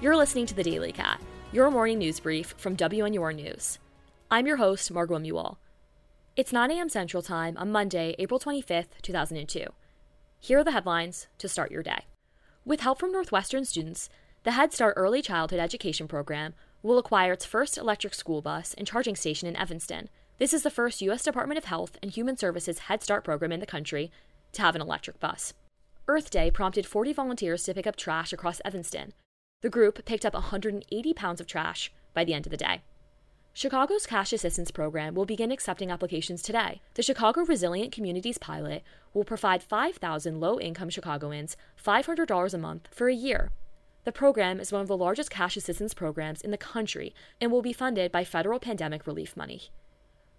You're listening to The Daily Cat, your morning news brief from WNUR News. I'm your host, Margot Mual. It's 9 a.m. Central Time on Monday, April 25th, 2002. Here are the headlines to start your day. With help from Northwestern students, the Head Start Early Childhood Education Program will acquire its first electric school bus and charging station in Evanston. This is the first U.S. Department of Health and Human Services Head Start program in the country to have an electric bus. Earth Day prompted 40 volunteers to pick up trash across Evanston. The group picked up 180 pounds of trash by the end of the day. Chicago's Cash Assistance Program will begin accepting applications today. The Chicago Resilient Communities Pilot will provide 5,000 low income Chicagoans $500 a month for a year. The program is one of the largest cash assistance programs in the country and will be funded by federal pandemic relief money.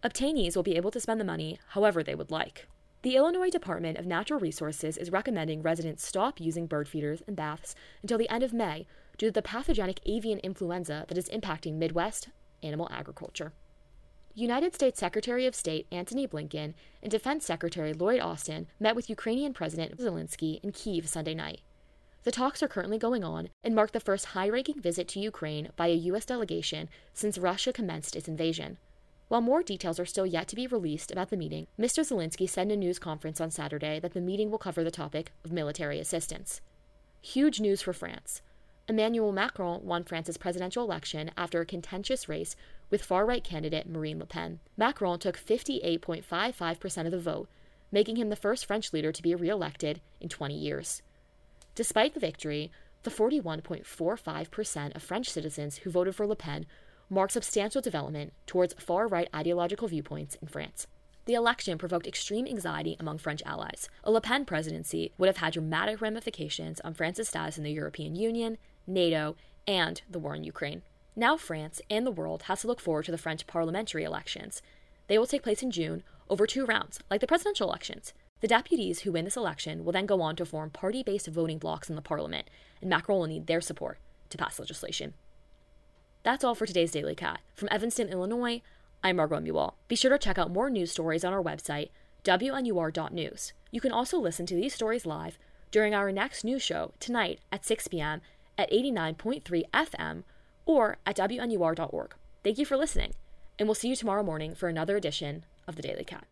Obtainees will be able to spend the money however they would like. The Illinois Department of Natural Resources is recommending residents stop using bird feeders and baths until the end of May due to the pathogenic avian influenza that is impacting Midwest animal agriculture. United States Secretary of State Antony Blinken and Defense Secretary Lloyd Austin met with Ukrainian President Zelensky in Kiev Sunday night. The talks are currently going on and mark the first high ranking visit to Ukraine by a U.S. delegation since Russia commenced its invasion. While more details are still yet to be released about the meeting, Mr. Zelensky said in a news conference on Saturday that the meeting will cover the topic of military assistance. Huge news for France. Emmanuel Macron won France's presidential election after a contentious race with far right candidate Marine Le Pen. Macron took 58.55% of the vote, making him the first French leader to be re elected in 20 years. Despite the victory, the 41.45% of French citizens who voted for Le Pen marked substantial development towards far right ideological viewpoints in France. The election provoked extreme anxiety among French allies. A Le Pen presidency would have had dramatic ramifications on France's status in the European Union, NATO, and the war in Ukraine. Now, France and the world has to look forward to the French parliamentary elections. They will take place in June over two rounds, like the presidential elections. The deputies who win this election will then go on to form party based voting blocs in the parliament, and Macron will need their support to pass legislation. That's all for today's Daily Cat. From Evanston, Illinois, I'm Margot Mual. Be sure to check out more news stories on our website, WNUR.news. You can also listen to these stories live during our next news show tonight at 6 p.m. at 89.3 FM or at WNUR.org. Thank you for listening, and we'll see you tomorrow morning for another edition of the Daily Cat.